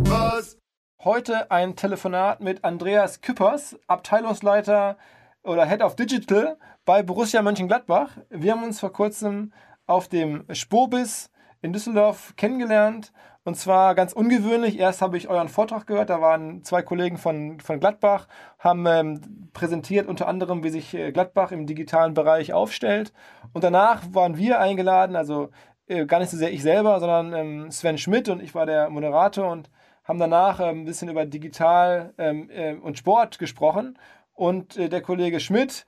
[SPEAKER 1] Was? Heute ein Telefonat mit Andreas Küppers, Abteilungsleiter oder Head of Digital bei Borussia Mönchengladbach. Wir haben uns vor kurzem auf dem Spurbis in Düsseldorf kennengelernt Und zwar ganz ungewöhnlich. Erst habe ich euren Vortrag gehört. Da waren zwei Kollegen von, von Gladbach, haben ähm, präsentiert unter anderem, wie sich äh, Gladbach im digitalen Bereich aufstellt. Und danach waren wir eingeladen, also äh, gar nicht so sehr ich selber, sondern ähm, Sven Schmidt und ich war der Moderator und haben danach ähm, ein bisschen über digital ähm, äh, und Sport gesprochen. Und äh, der Kollege Schmidt,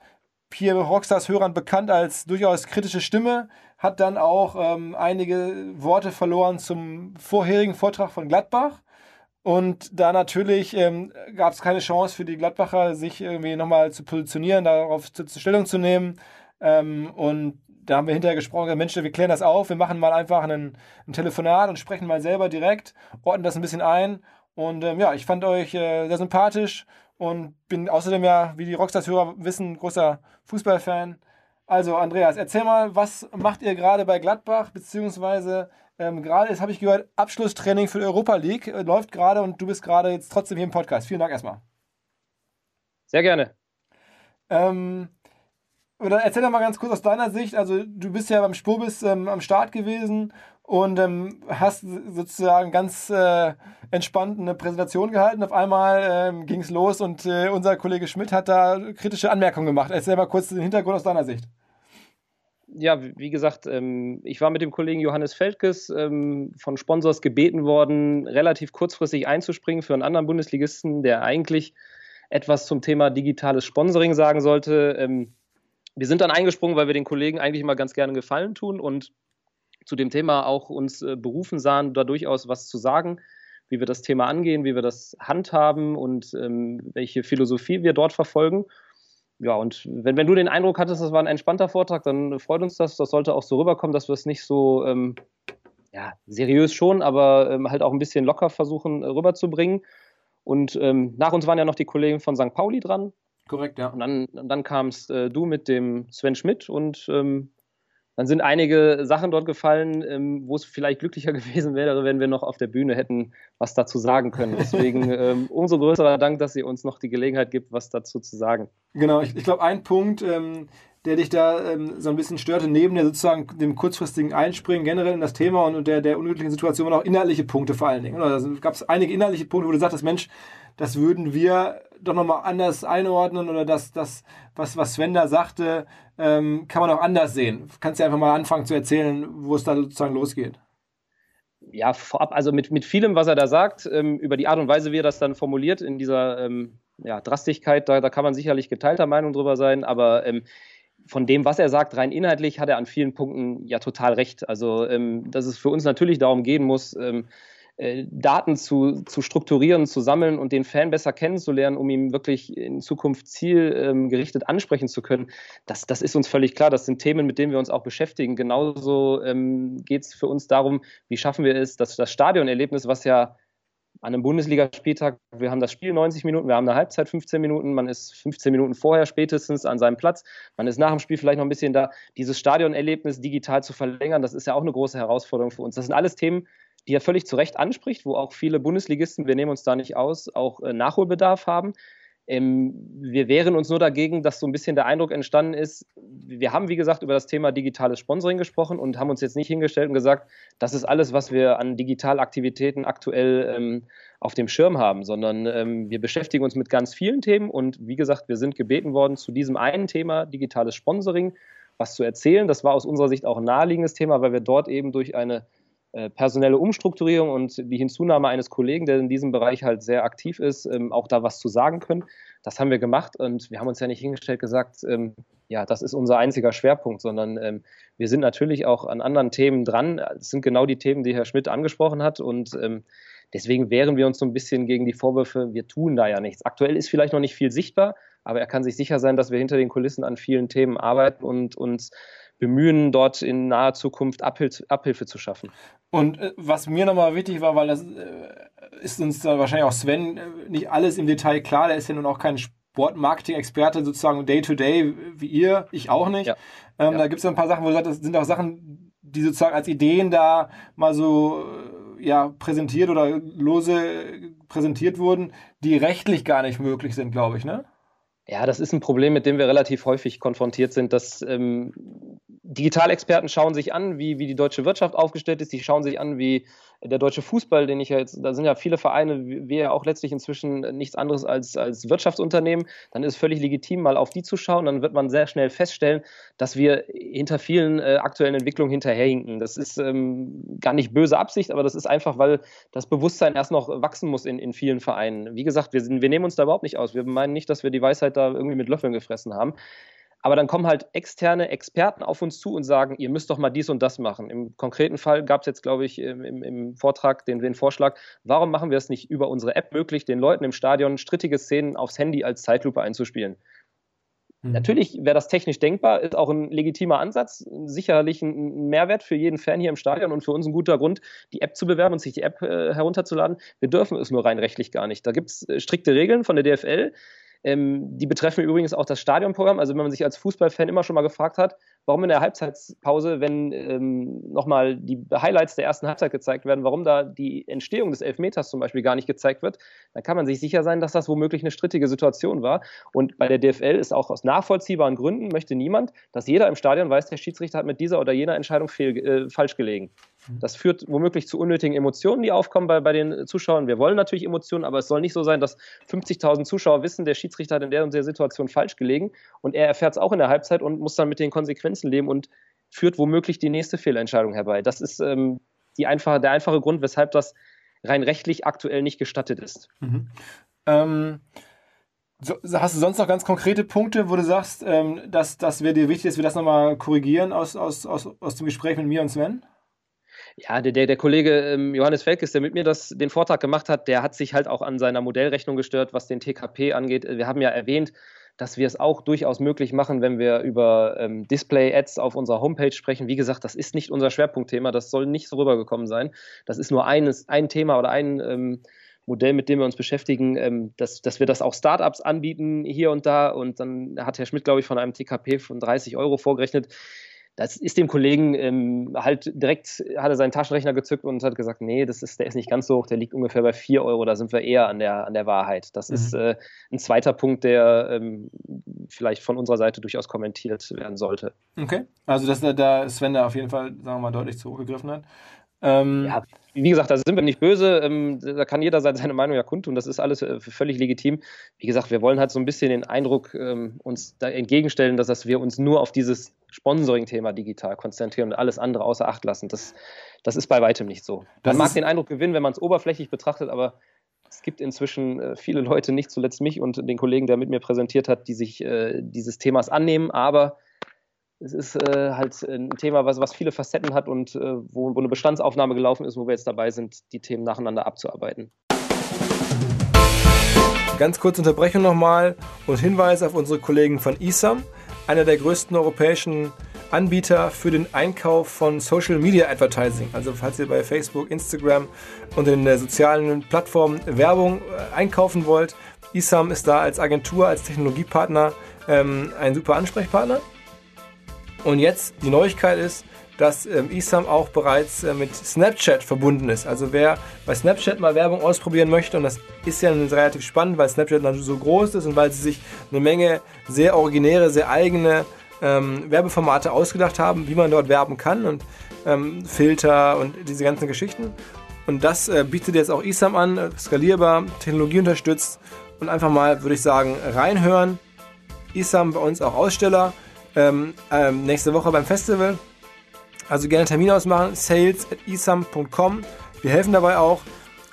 [SPEAKER 1] hier Rockstars Hörern bekannt als durchaus kritische Stimme, hat dann auch ähm, einige Worte verloren zum vorherigen Vortrag von Gladbach. Und da natürlich ähm, gab es keine Chance für die Gladbacher, sich irgendwie nochmal zu positionieren, darauf zu, zu Stellung zu nehmen. Ähm, und da haben wir hinterher gesprochen, Mensch, wir klären das auf, wir machen mal einfach einen, ein Telefonat und sprechen mal selber direkt, ordnen das ein bisschen ein. Und ähm, ja, ich fand euch äh, sehr sympathisch und bin außerdem ja, wie die Rockstars-Hörer wissen, großer Fußballfan. Also, Andreas, erzähl mal, was macht ihr gerade bei Gladbach, beziehungsweise ähm, gerade ist, habe ich gehört, Abschlusstraining für die Europa League äh, läuft gerade und du bist gerade jetzt trotzdem hier im Podcast. Vielen Dank erstmal.
[SPEAKER 5] Sehr gerne.
[SPEAKER 1] Ähm, oder erzähl doch mal ganz kurz aus deiner Sicht. Also, du bist ja beim Spurbis ähm, am Start gewesen und ähm, hast sozusagen ganz äh, entspannt eine Präsentation gehalten. Auf einmal ähm, ging es los und äh, unser Kollege Schmidt hat da kritische Anmerkungen gemacht. Erzähl mal kurz den Hintergrund aus deiner Sicht.
[SPEAKER 5] Ja, wie gesagt, ähm, ich war mit dem Kollegen Johannes Feldkes ähm, von Sponsors gebeten worden, relativ kurzfristig einzuspringen für einen anderen Bundesligisten, der eigentlich etwas zum Thema digitales Sponsoring sagen sollte. Ähm, wir sind dann eingesprungen, weil wir den Kollegen eigentlich immer ganz gerne Gefallen tun und zu dem Thema auch uns äh, berufen sahen, da durchaus was zu sagen, wie wir das Thema angehen, wie wir das handhaben und ähm, welche Philosophie wir dort verfolgen. Ja, und wenn, wenn du den Eindruck hattest, das war ein entspannter Vortrag, dann freut uns das. Das sollte auch so rüberkommen, dass wir es nicht so, ähm, ja, seriös schon, aber ähm, halt auch ein bisschen locker versuchen äh, rüberzubringen. Und ähm, nach uns waren ja noch die Kollegen von St. Pauli dran.
[SPEAKER 1] Korrekt, ja.
[SPEAKER 5] Und dann, dann kamst äh, du mit dem Sven Schmidt und ähm, dann sind einige Sachen dort gefallen, ähm, wo es vielleicht glücklicher gewesen wäre, wenn wir noch auf der Bühne hätten was dazu sagen können. Deswegen ähm, umso größerer Dank, dass ihr uns noch die Gelegenheit gibt, was dazu zu sagen.
[SPEAKER 1] Genau, ich, ich glaube, ein Punkt, ähm, der dich da ähm, so ein bisschen störte, neben der sozusagen dem kurzfristigen Einspringen generell in das Thema und, und der, der unglücklichen Situation, waren auch inhaltliche Punkte vor allen Dingen. Da gab es einige inhaltliche Punkte, wo du sagtest, Mensch, das würden wir doch nochmal anders einordnen oder das, das was, was Sven da sagte, ähm, kann man auch anders sehen. Kannst du einfach mal anfangen zu erzählen, wo es da sozusagen losgeht?
[SPEAKER 5] Ja, vorab, also mit, mit vielem, was er da sagt, ähm, über die Art und Weise, wie er das dann formuliert, in dieser ähm, ja, Drastigkeit, da, da kann man sicherlich geteilter Meinung drüber sein, aber ähm, von dem, was er sagt, rein inhaltlich, hat er an vielen Punkten ja total recht. Also, ähm, dass es für uns natürlich darum gehen muss, ähm, äh, Daten zu, zu strukturieren, zu sammeln und den Fan besser kennenzulernen, um ihn wirklich in Zukunft zielgerichtet ähm, ansprechen zu können, das, das ist uns völlig klar. Das sind Themen, mit denen wir uns auch beschäftigen. Genauso ähm, geht es für uns darum, wie schaffen wir es, dass das Stadionerlebnis, was ja an einem Bundesligaspieltag, wir haben das Spiel 90 Minuten, wir haben eine Halbzeit 15 Minuten, man ist 15 Minuten vorher spätestens an seinem Platz, man ist nach dem Spiel vielleicht noch ein bisschen da. Dieses Stadionerlebnis digital zu verlängern, das ist ja auch eine große Herausforderung für uns. Das sind alles Themen, die er völlig zu Recht anspricht, wo auch viele Bundesligisten, wir nehmen uns da nicht aus, auch äh, Nachholbedarf haben. Ähm, wir wehren uns nur dagegen, dass so ein bisschen der Eindruck entstanden ist, wir haben, wie gesagt, über das Thema digitales Sponsoring gesprochen und haben uns jetzt nicht hingestellt und gesagt, das ist alles, was wir an Digitalaktivitäten aktuell ähm, auf dem Schirm haben, sondern ähm, wir beschäftigen uns mit ganz vielen Themen und wie gesagt, wir sind gebeten worden, zu diesem einen Thema digitales Sponsoring was zu erzählen. Das war aus unserer Sicht auch ein naheliegendes Thema, weil wir dort eben durch eine personelle Umstrukturierung und die Hinzunahme eines Kollegen, der in diesem Bereich halt sehr aktiv ist, ähm, auch da was zu sagen können. Das haben wir gemacht und wir haben uns ja nicht hingestellt gesagt, ähm, ja, das ist unser einziger Schwerpunkt, sondern ähm, wir sind natürlich auch an anderen Themen dran. Es sind genau die Themen, die Herr Schmidt angesprochen hat und deswegen wehren wir uns so ein bisschen gegen die Vorwürfe, wir tun da ja nichts. Aktuell ist vielleicht noch nicht viel sichtbar, aber er kann sich sicher sein, dass wir hinter den Kulissen an vielen Themen arbeiten und uns bemühen, dort in naher Zukunft Abhil Abhilfe zu schaffen.
[SPEAKER 1] Und äh, was mir nochmal wichtig war, weil das äh, ist uns da wahrscheinlich auch Sven äh, nicht alles im Detail klar, der ist ja nun auch kein Sportmarketing-Experte sozusagen Day-to-Day -Day, wie ihr, ich auch nicht. Ja. Ähm, ja. Da gibt es ein paar Sachen, wo du sagst, das sind auch Sachen, die sozusagen als Ideen da mal so äh, ja, präsentiert oder lose präsentiert wurden, die rechtlich gar nicht möglich sind, glaube ich, ne?
[SPEAKER 5] Ja, das ist ein Problem, mit dem wir relativ häufig konfrontiert sind, dass ähm, Digitalexperten schauen sich an, wie, wie die deutsche Wirtschaft aufgestellt ist. Die schauen sich an, wie der deutsche Fußball, den ich ja jetzt, da sind ja viele Vereine, wie ja auch letztlich inzwischen nichts anderes als, als Wirtschaftsunternehmen. Dann ist es völlig legitim, mal auf die zu schauen. Dann wird man sehr schnell feststellen, dass wir hinter vielen äh, aktuellen Entwicklungen hinterherhinken. Das ist ähm, gar nicht böse Absicht, aber das ist einfach, weil das Bewusstsein erst noch wachsen muss in, in vielen Vereinen. Wie gesagt, wir, sind, wir nehmen uns da überhaupt nicht aus. Wir meinen nicht, dass wir die Weisheit da irgendwie mit Löffeln gefressen haben. Aber dann kommen halt externe Experten auf uns zu und sagen, ihr müsst doch mal dies und das machen. Im konkreten Fall gab es jetzt, glaube ich, im, im Vortrag den, den, Vorschlag, warum machen wir es nicht über unsere App möglich, den Leuten im Stadion strittige Szenen aufs Handy als Zeitlupe einzuspielen. Mhm. Natürlich wäre das technisch denkbar, ist auch ein legitimer Ansatz, sicherlich ein Mehrwert für jeden Fan hier im Stadion und für uns ein guter Grund, die App zu bewerben und sich die App äh, herunterzuladen. Wir dürfen es nur rein rechtlich gar nicht. Da gibt es äh, strikte Regeln von der DFL ähm, die betreffen übrigens auch das Stadionprogramm. Also wenn man sich als Fußballfan immer schon mal gefragt hat, warum in der Halbzeitpause, wenn ähm, nochmal die Highlights der ersten Halbzeit gezeigt werden, warum da die Entstehung des Elfmeters zum Beispiel gar nicht gezeigt wird, dann kann man sich sicher sein, dass das womöglich eine strittige Situation war. Und bei der DFL ist auch aus nachvollziehbaren Gründen möchte niemand, dass jeder im Stadion weiß, der Schiedsrichter hat mit dieser oder jener Entscheidung fehl, äh, falsch gelegen. Mhm. Das führt womöglich zu unnötigen Emotionen, die aufkommen bei, bei den Zuschauern. Wir wollen natürlich Emotionen, aber es soll nicht so sein, dass 50.000 Zuschauer wissen, der Schiedsrichter hat in der und der Situation falsch gelegen und er erfährt es auch in der Halbzeit und muss dann mit den Konsequenzen leben und führt womöglich die nächste Fehlentscheidung herbei. Das ist ähm, einfache, der einfache Grund, weshalb das rein rechtlich aktuell nicht gestattet ist. Mhm. Ähm,
[SPEAKER 1] so, hast du sonst noch ganz konkrete Punkte, wo du sagst, ähm, dass das wäre dir wichtig, dass wir das nochmal korrigieren aus, aus, aus, aus dem Gespräch mit mir und Sven?
[SPEAKER 5] Ja, der, der Kollege ähm, Johannes Felkes, der mit mir das, den Vortrag gemacht hat, der hat sich halt auch an seiner Modellrechnung gestört, was den TKP angeht. Wir haben ja erwähnt, dass wir es auch durchaus möglich machen, wenn wir über ähm, Display-Ads auf unserer Homepage sprechen. Wie gesagt, das ist nicht unser Schwerpunktthema, das soll nicht so rübergekommen sein. Das ist nur eines, ein Thema oder ein ähm, Modell, mit dem wir uns beschäftigen, ähm, dass, dass wir das auch Startups anbieten hier und da. Und dann hat Herr Schmidt, glaube ich, von einem TKP von 30 Euro vorgerechnet das ist dem Kollegen ähm, halt direkt, hat er seinen Taschenrechner gezückt und hat gesagt, nee, das ist, der ist nicht ganz so hoch, der liegt ungefähr bei 4 Euro, da sind wir eher an der, an der Wahrheit. Das mhm. ist äh, ein zweiter Punkt, der ähm, vielleicht von unserer Seite durchaus kommentiert werden sollte.
[SPEAKER 1] Okay, also dass da Sven da auf jeden Fall, sagen wir mal, deutlich zu hoch gegriffen hat.
[SPEAKER 5] Ähm, ja, wie gesagt, da sind wir nicht böse. Ähm, da kann jeder seine Meinung ja kundtun. Das ist alles äh, völlig legitim. Wie gesagt, wir wollen halt so ein bisschen den Eindruck ähm, uns da entgegenstellen, dass, dass wir uns nur auf dieses Sponsoring-Thema digital konzentrieren und alles andere außer Acht lassen. Das, das ist bei weitem nicht so. Man mag den Eindruck gewinnen, wenn man es oberflächlich betrachtet, aber es gibt inzwischen äh, viele Leute, nicht zuletzt mich und den Kollegen, der mit mir präsentiert hat, die sich äh, dieses Themas annehmen, aber es ist äh, halt ein Thema, was, was viele Facetten hat und äh, wo, wo eine Bestandsaufnahme gelaufen ist, wo wir jetzt dabei sind, die Themen nacheinander abzuarbeiten.
[SPEAKER 1] Ganz kurze Unterbrechung nochmal und Hinweis auf unsere Kollegen von ISAM, einer der größten europäischen Anbieter für den Einkauf von Social Media Advertising. Also falls ihr bei Facebook, Instagram und den äh, sozialen Plattformen Werbung äh, einkaufen wollt, ISAM ist da als Agentur, als Technologiepartner ähm, ein super Ansprechpartner. Und jetzt die Neuigkeit ist, dass ähm, eSam auch bereits äh, mit Snapchat verbunden ist. Also wer bei Snapchat mal Werbung ausprobieren möchte, und das ist ja relativ spannend, weil Snapchat dann so groß ist und weil sie sich eine Menge sehr originäre, sehr eigene ähm, Werbeformate ausgedacht haben, wie man dort werben kann und ähm, Filter und diese ganzen Geschichten. Und das äh, bietet jetzt auch eSam an, äh, skalierbar, Technologie unterstützt und einfach mal, würde ich sagen, reinhören. eSam bei uns auch Aussteller ähm, ähm, nächste Woche beim Festival. Also gerne Termin ausmachen, sales at esam.com. Wir helfen dabei auch.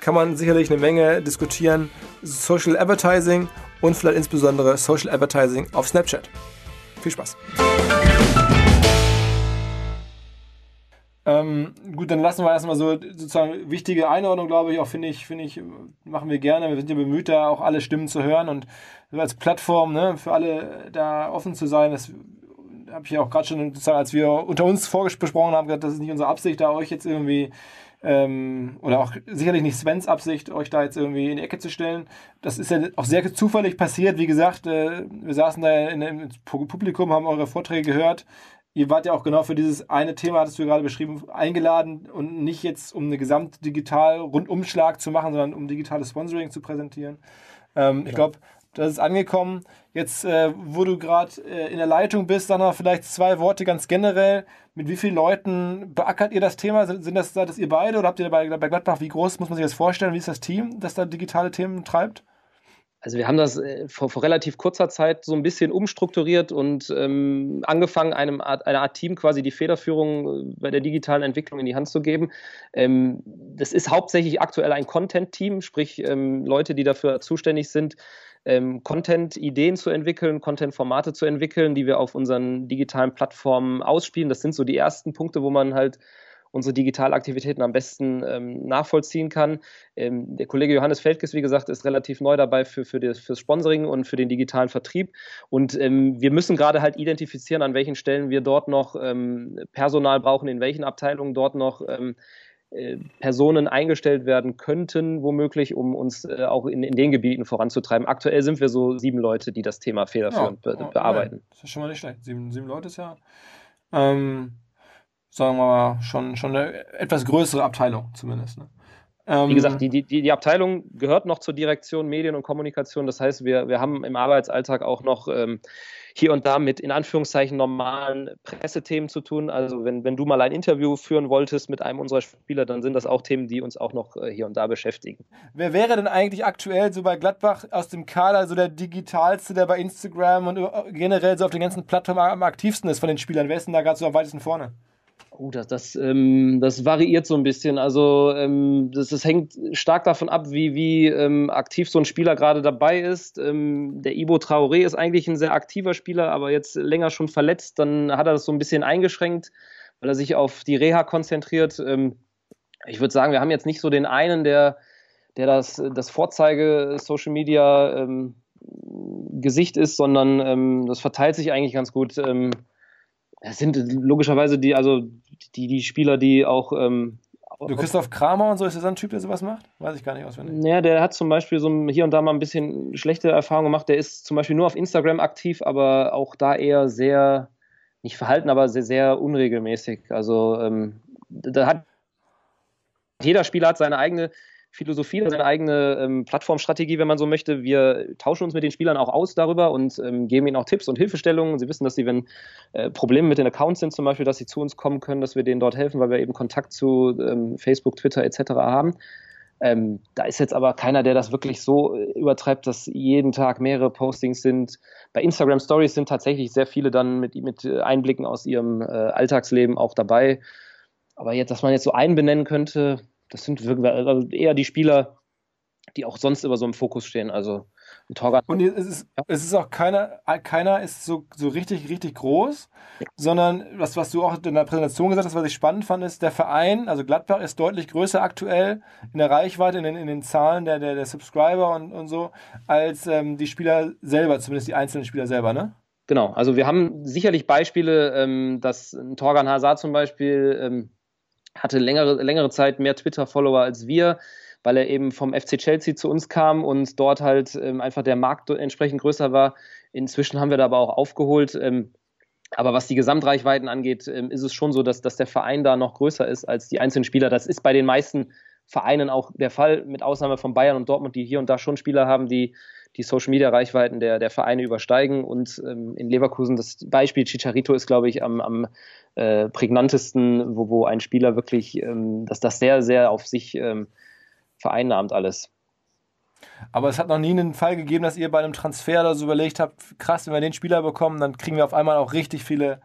[SPEAKER 1] Kann man sicherlich eine Menge diskutieren. Social Advertising und vielleicht insbesondere Social Advertising auf Snapchat. Viel Spaß. Ähm, gut, dann lassen wir erstmal so sozusagen wichtige Einordnung, glaube ich, auch finde ich, finde ich, machen wir gerne. Wir sind ja bemüht, da auch alle Stimmen zu hören und als Plattform ne, für alle da offen zu sein. Das habe ich ja auch gerade schon, als wir unter uns vorgesprochen haben, gesagt, das ist nicht unsere Absicht, da euch jetzt irgendwie ähm, oder auch sicherlich nicht Svens Absicht, euch da jetzt irgendwie in die Ecke zu stellen. Das ist ja auch sehr zufällig passiert. Wie gesagt, äh, wir saßen da in, im Publikum, haben eure Vorträge gehört. Ihr wart ja auch genau für dieses eine Thema, das wir gerade beschrieben, eingeladen und nicht jetzt um eine gesamt digital Rundumschlag zu machen, sondern um digitales Sponsoring zu präsentieren. Ähm, ja. Ich glaube, das ist angekommen. Jetzt, äh, wo du gerade äh, in der Leitung bist, sag mal vielleicht zwei Worte ganz generell. Mit wie vielen Leuten beackert ihr das Thema? Sind, sind das, seid das ihr beide oder habt ihr bei, bei Gladbach, wie groß muss man sich das vorstellen? Wie ist das Team, das da digitale Themen treibt?
[SPEAKER 5] Also wir haben das äh, vor, vor, relativ kurzer Zeit so ein bisschen umstrukturiert und ähm, angefangen, einem Art, einer Art Team quasi die Federführung äh, bei der digitalen Entwicklung in die Hand zu geben. Ähm, das ist hauptsächlich aktuell ein Content-Team, sprich ähm, Leute, die dafür zuständig sind, ähm, Content-Ideen zu entwickeln, Content-Formate zu entwickeln, die wir auf unseren digitalen Plattformen ausspielen. Das sind so die ersten Punkte, wo man halt unsere Digitalaktivitäten am besten ähm, nachvollziehen kann. Ähm, der Kollege Johannes Feldges, wie gesagt, ist relativ neu dabei für, für das fürs Sponsoring und für den digitalen Vertrieb. Und ähm, wir müssen gerade halt identifizieren, an welchen Stellen wir dort noch ähm, Personal brauchen, in welchen Abteilungen dort noch ähm, äh, Personen eingestellt werden könnten, womöglich, um uns äh, auch in, in, den Gebieten voranzutreiben. Aktuell sind wir so sieben Leute, die das Thema federführend ja, be bearbeiten.
[SPEAKER 1] Das ist schon mal nicht schlecht. Sieben, sieben Leute ist ja. Ähm, sagen wir mal, schon, schon eine etwas größere Abteilung zumindest. Ne?
[SPEAKER 5] Ähm, Wie gesagt, die, die, die Abteilung gehört noch zur Direktion Medien und Kommunikation. Das heißt, wir, wir haben im Arbeitsalltag auch noch ähm, hier und da mit in Anführungszeichen normalen Pressethemen zu tun. Also wenn, wenn du mal ein Interview führen wolltest mit einem unserer Spieler, dann sind das auch Themen, die uns auch noch äh, hier und da beschäftigen.
[SPEAKER 1] Wer wäre denn eigentlich aktuell so bei Gladbach aus dem Kader so der digitalste, der bei Instagram und generell so auf den ganzen Plattformen am aktivsten ist von den Spielern? Wer ist denn da gerade so am weitesten vorne?
[SPEAKER 5] Oh, das, das, ähm, das variiert so ein bisschen. Also ähm, das, das hängt stark davon ab, wie, wie ähm, aktiv so ein Spieler gerade dabei ist. Ähm, der Ibo Traoré ist eigentlich ein sehr aktiver Spieler, aber jetzt länger schon verletzt. Dann hat er das so ein bisschen eingeschränkt, weil er sich auf die Reha konzentriert. Ähm, ich würde sagen, wir haben jetzt nicht so den einen, der, der das, das Vorzeige-Social Media ähm, Gesicht ist, sondern das verteilt sich eigentlich ganz gut. Es sind logischerweise die, also die, die Spieler, die auch. Ähm,
[SPEAKER 1] du Christoph Kramer und so, ist das ein Typ, der sowas macht? Weiß ich gar nicht auswendig.
[SPEAKER 5] Naja, der hat zum Beispiel so hier und da mal ein bisschen schlechte Erfahrungen gemacht. Der ist zum Beispiel nur auf Instagram aktiv, aber auch da eher sehr, nicht verhalten, aber sehr, sehr unregelmäßig. Also ähm, da hat jeder Spieler hat seine eigene Philosophie, seine eigene ähm, Plattformstrategie, wenn man so möchte. Wir tauschen uns mit den Spielern auch aus darüber und ähm, geben ihnen auch Tipps und Hilfestellungen. Sie wissen, dass sie, wenn äh, Probleme mit den Accounts sind, zum Beispiel, dass sie zu uns kommen können, dass wir denen dort helfen, weil wir eben Kontakt zu ähm, Facebook, Twitter etc. haben. Ähm, da ist jetzt aber keiner, der das wirklich so äh, übertreibt, dass jeden Tag mehrere Postings sind. Bei Instagram Stories sind tatsächlich sehr viele dann mit, mit Einblicken aus ihrem äh, Alltagsleben auch dabei. Aber jetzt, dass man jetzt so einen benennen könnte, das sind wirklich, also eher die Spieler, die auch sonst über so im Fokus stehen. Also
[SPEAKER 1] ein Torgan. Und es ist, ja. es ist auch keiner, keiner ist so, so richtig, richtig groß, ja. sondern was, was du auch in der Präsentation gesagt hast, was ich spannend fand, ist, der Verein, also Gladbach ist deutlich größer aktuell in der Reichweite, in den, in den Zahlen der, der, der Subscriber und, und so, als ähm, die Spieler selber, zumindest die einzelnen Spieler selber, ne?
[SPEAKER 5] Genau, also wir haben sicherlich Beispiele, ähm, dass ein Torgan Hazard zum Beispiel ähm, hatte längere, längere Zeit mehr Twitter-Follower als wir, weil er eben vom FC Chelsea zu uns kam und dort halt ähm, einfach der Markt entsprechend größer war. Inzwischen haben wir da aber auch aufgeholt. Ähm, aber was die Gesamtreichweiten angeht, ähm, ist es schon so, dass, dass der Verein da noch größer ist als die einzelnen Spieler. Das ist bei den meisten Vereinen auch der Fall, mit Ausnahme von Bayern und Dortmund, die hier und da schon Spieler haben, die die Social Media Reichweiten der, der Vereine übersteigen. Und ähm, in Leverkusen, das Beispiel Chicharito ist, glaube ich, am, am äh, prägnantesten, wo, wo ein Spieler wirklich, ähm, dass das sehr, sehr auf sich ähm, vereinnahmt alles.
[SPEAKER 1] Aber es hat noch nie einen Fall gegeben, dass ihr bei einem Transfer oder so überlegt habt, krass, wenn wir den Spieler bekommen, dann kriegen wir auf einmal auch richtig viele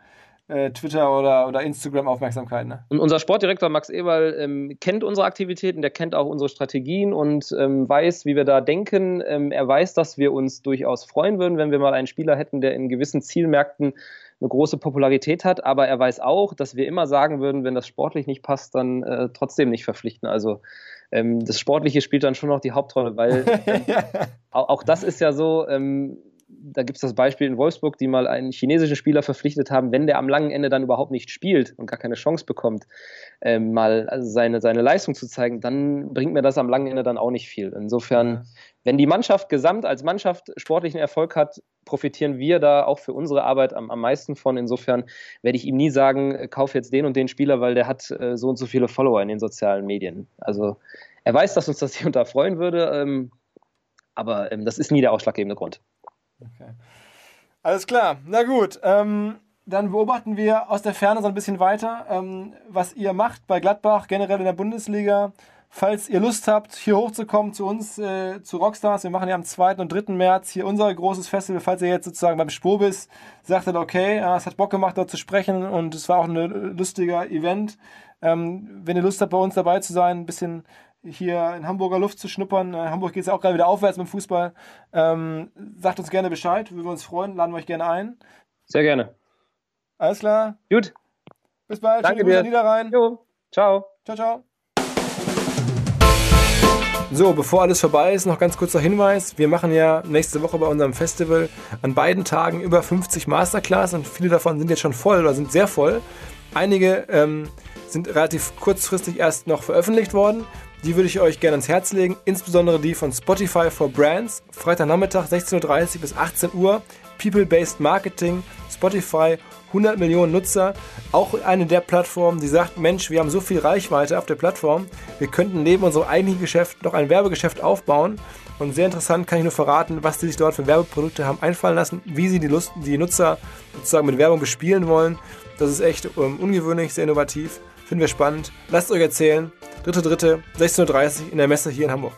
[SPEAKER 1] äh, Twitter oder, oder Instagram Aufmerksamkeit. Ne?
[SPEAKER 5] Und unser Sportdirektor Max Eberl ähm, kennt unsere Aktivitäten, der kennt auch unsere Strategien und ähm, weiß, wie wir da denken. Ähm, er weiß, dass wir uns durchaus freuen würden, wenn wir mal einen Spieler hätten, der in gewissen Zielmärkten eine große Popularität hat, aber er weiß auch, dass wir immer sagen würden, wenn das sportlich nicht passt, dann äh, trotzdem nicht verpflichten. Also ähm, das Sportliche spielt dann schon noch die Hauptrolle, weil ähm, auch, auch, das ist ja so, ähm, da gibt es das Beispiel in Wolfsburg, die mal einen chinesischen Spieler verpflichtet haben, wenn der am langen Ende dann überhaupt nicht spielt und gar keine Chance bekommt, ähm, mal seine, seine Leistung zu zeigen, dann bringt mir das am langen Ende dann auch nicht viel. Insofern, wenn die Mannschaft gesamt als Mannschaft sportlichen Erfolg hat, profitieren wir da auch für unsere Arbeit am, am meisten von. Insofern werde ich ihm nie sagen, kauf jetzt den und den Spieler, weil der hat äh, so und so viele Follower in den sozialen Medien. Also er weiß, dass uns das hier und da freuen würde. Ähm, aber ähm, das ist nie der ausschlaggebende Grund.
[SPEAKER 1] Okay. Alles klar, na gut. Ähm, dann beobachten wir aus der Ferne so ein bisschen weiter, ähm, was ihr macht bei Gladbach, generell in der Bundesliga. Falls ihr Lust habt, hier hochzukommen zu uns, äh, zu Rockstars, wir machen ja am 2. und 3. März hier unser großes Festival. Falls ihr jetzt sozusagen beim Spobis sagtet, okay, äh, es hat Bock gemacht, dort zu sprechen und es war auch ein lustiger Event. Ähm, wenn ihr Lust habt, bei uns dabei zu sein, ein bisschen hier in Hamburger Luft zu schnuppern. Äh, Hamburg geht es ja auch gerade wieder aufwärts mit dem Fußball. Ähm, sagt uns gerne Bescheid, würden wir uns freuen, laden wir euch gerne ein.
[SPEAKER 5] Sehr gerne.
[SPEAKER 1] Alles klar.
[SPEAKER 5] Gut.
[SPEAKER 1] Bis bald.
[SPEAKER 5] Danke Schöne dir.
[SPEAKER 1] Niederrhein.
[SPEAKER 5] Jo. Ciao.
[SPEAKER 1] Ciao, ciao. So, bevor alles vorbei ist, noch ganz kurzer Hinweis. Wir machen ja nächste Woche bei unserem Festival an beiden Tagen über 50 Masterclass und viele davon sind jetzt schon voll oder sind sehr voll. Einige ähm, sind relativ kurzfristig erst noch veröffentlicht worden. Die würde ich euch gerne ans Herz legen, insbesondere die von Spotify for Brands. Freitagnachmittag 16.30 Uhr bis 18 Uhr. People-Based Marketing, Spotify 100 Millionen Nutzer, auch eine der Plattformen, die sagt, Mensch, wir haben so viel Reichweite auf der Plattform, wir könnten neben unserem eigentlichen Geschäft noch ein Werbegeschäft aufbauen. Und sehr interessant kann ich nur verraten, was die sich dort für Werbeprodukte haben einfallen lassen, wie sie die, Lust, die Nutzer sozusagen mit Werbung bespielen wollen. Das ist echt um, ungewöhnlich, sehr innovativ. Finden wir spannend. Lasst euch erzählen. 3.3. 16.30 Uhr in der Messe hier in Hamburg.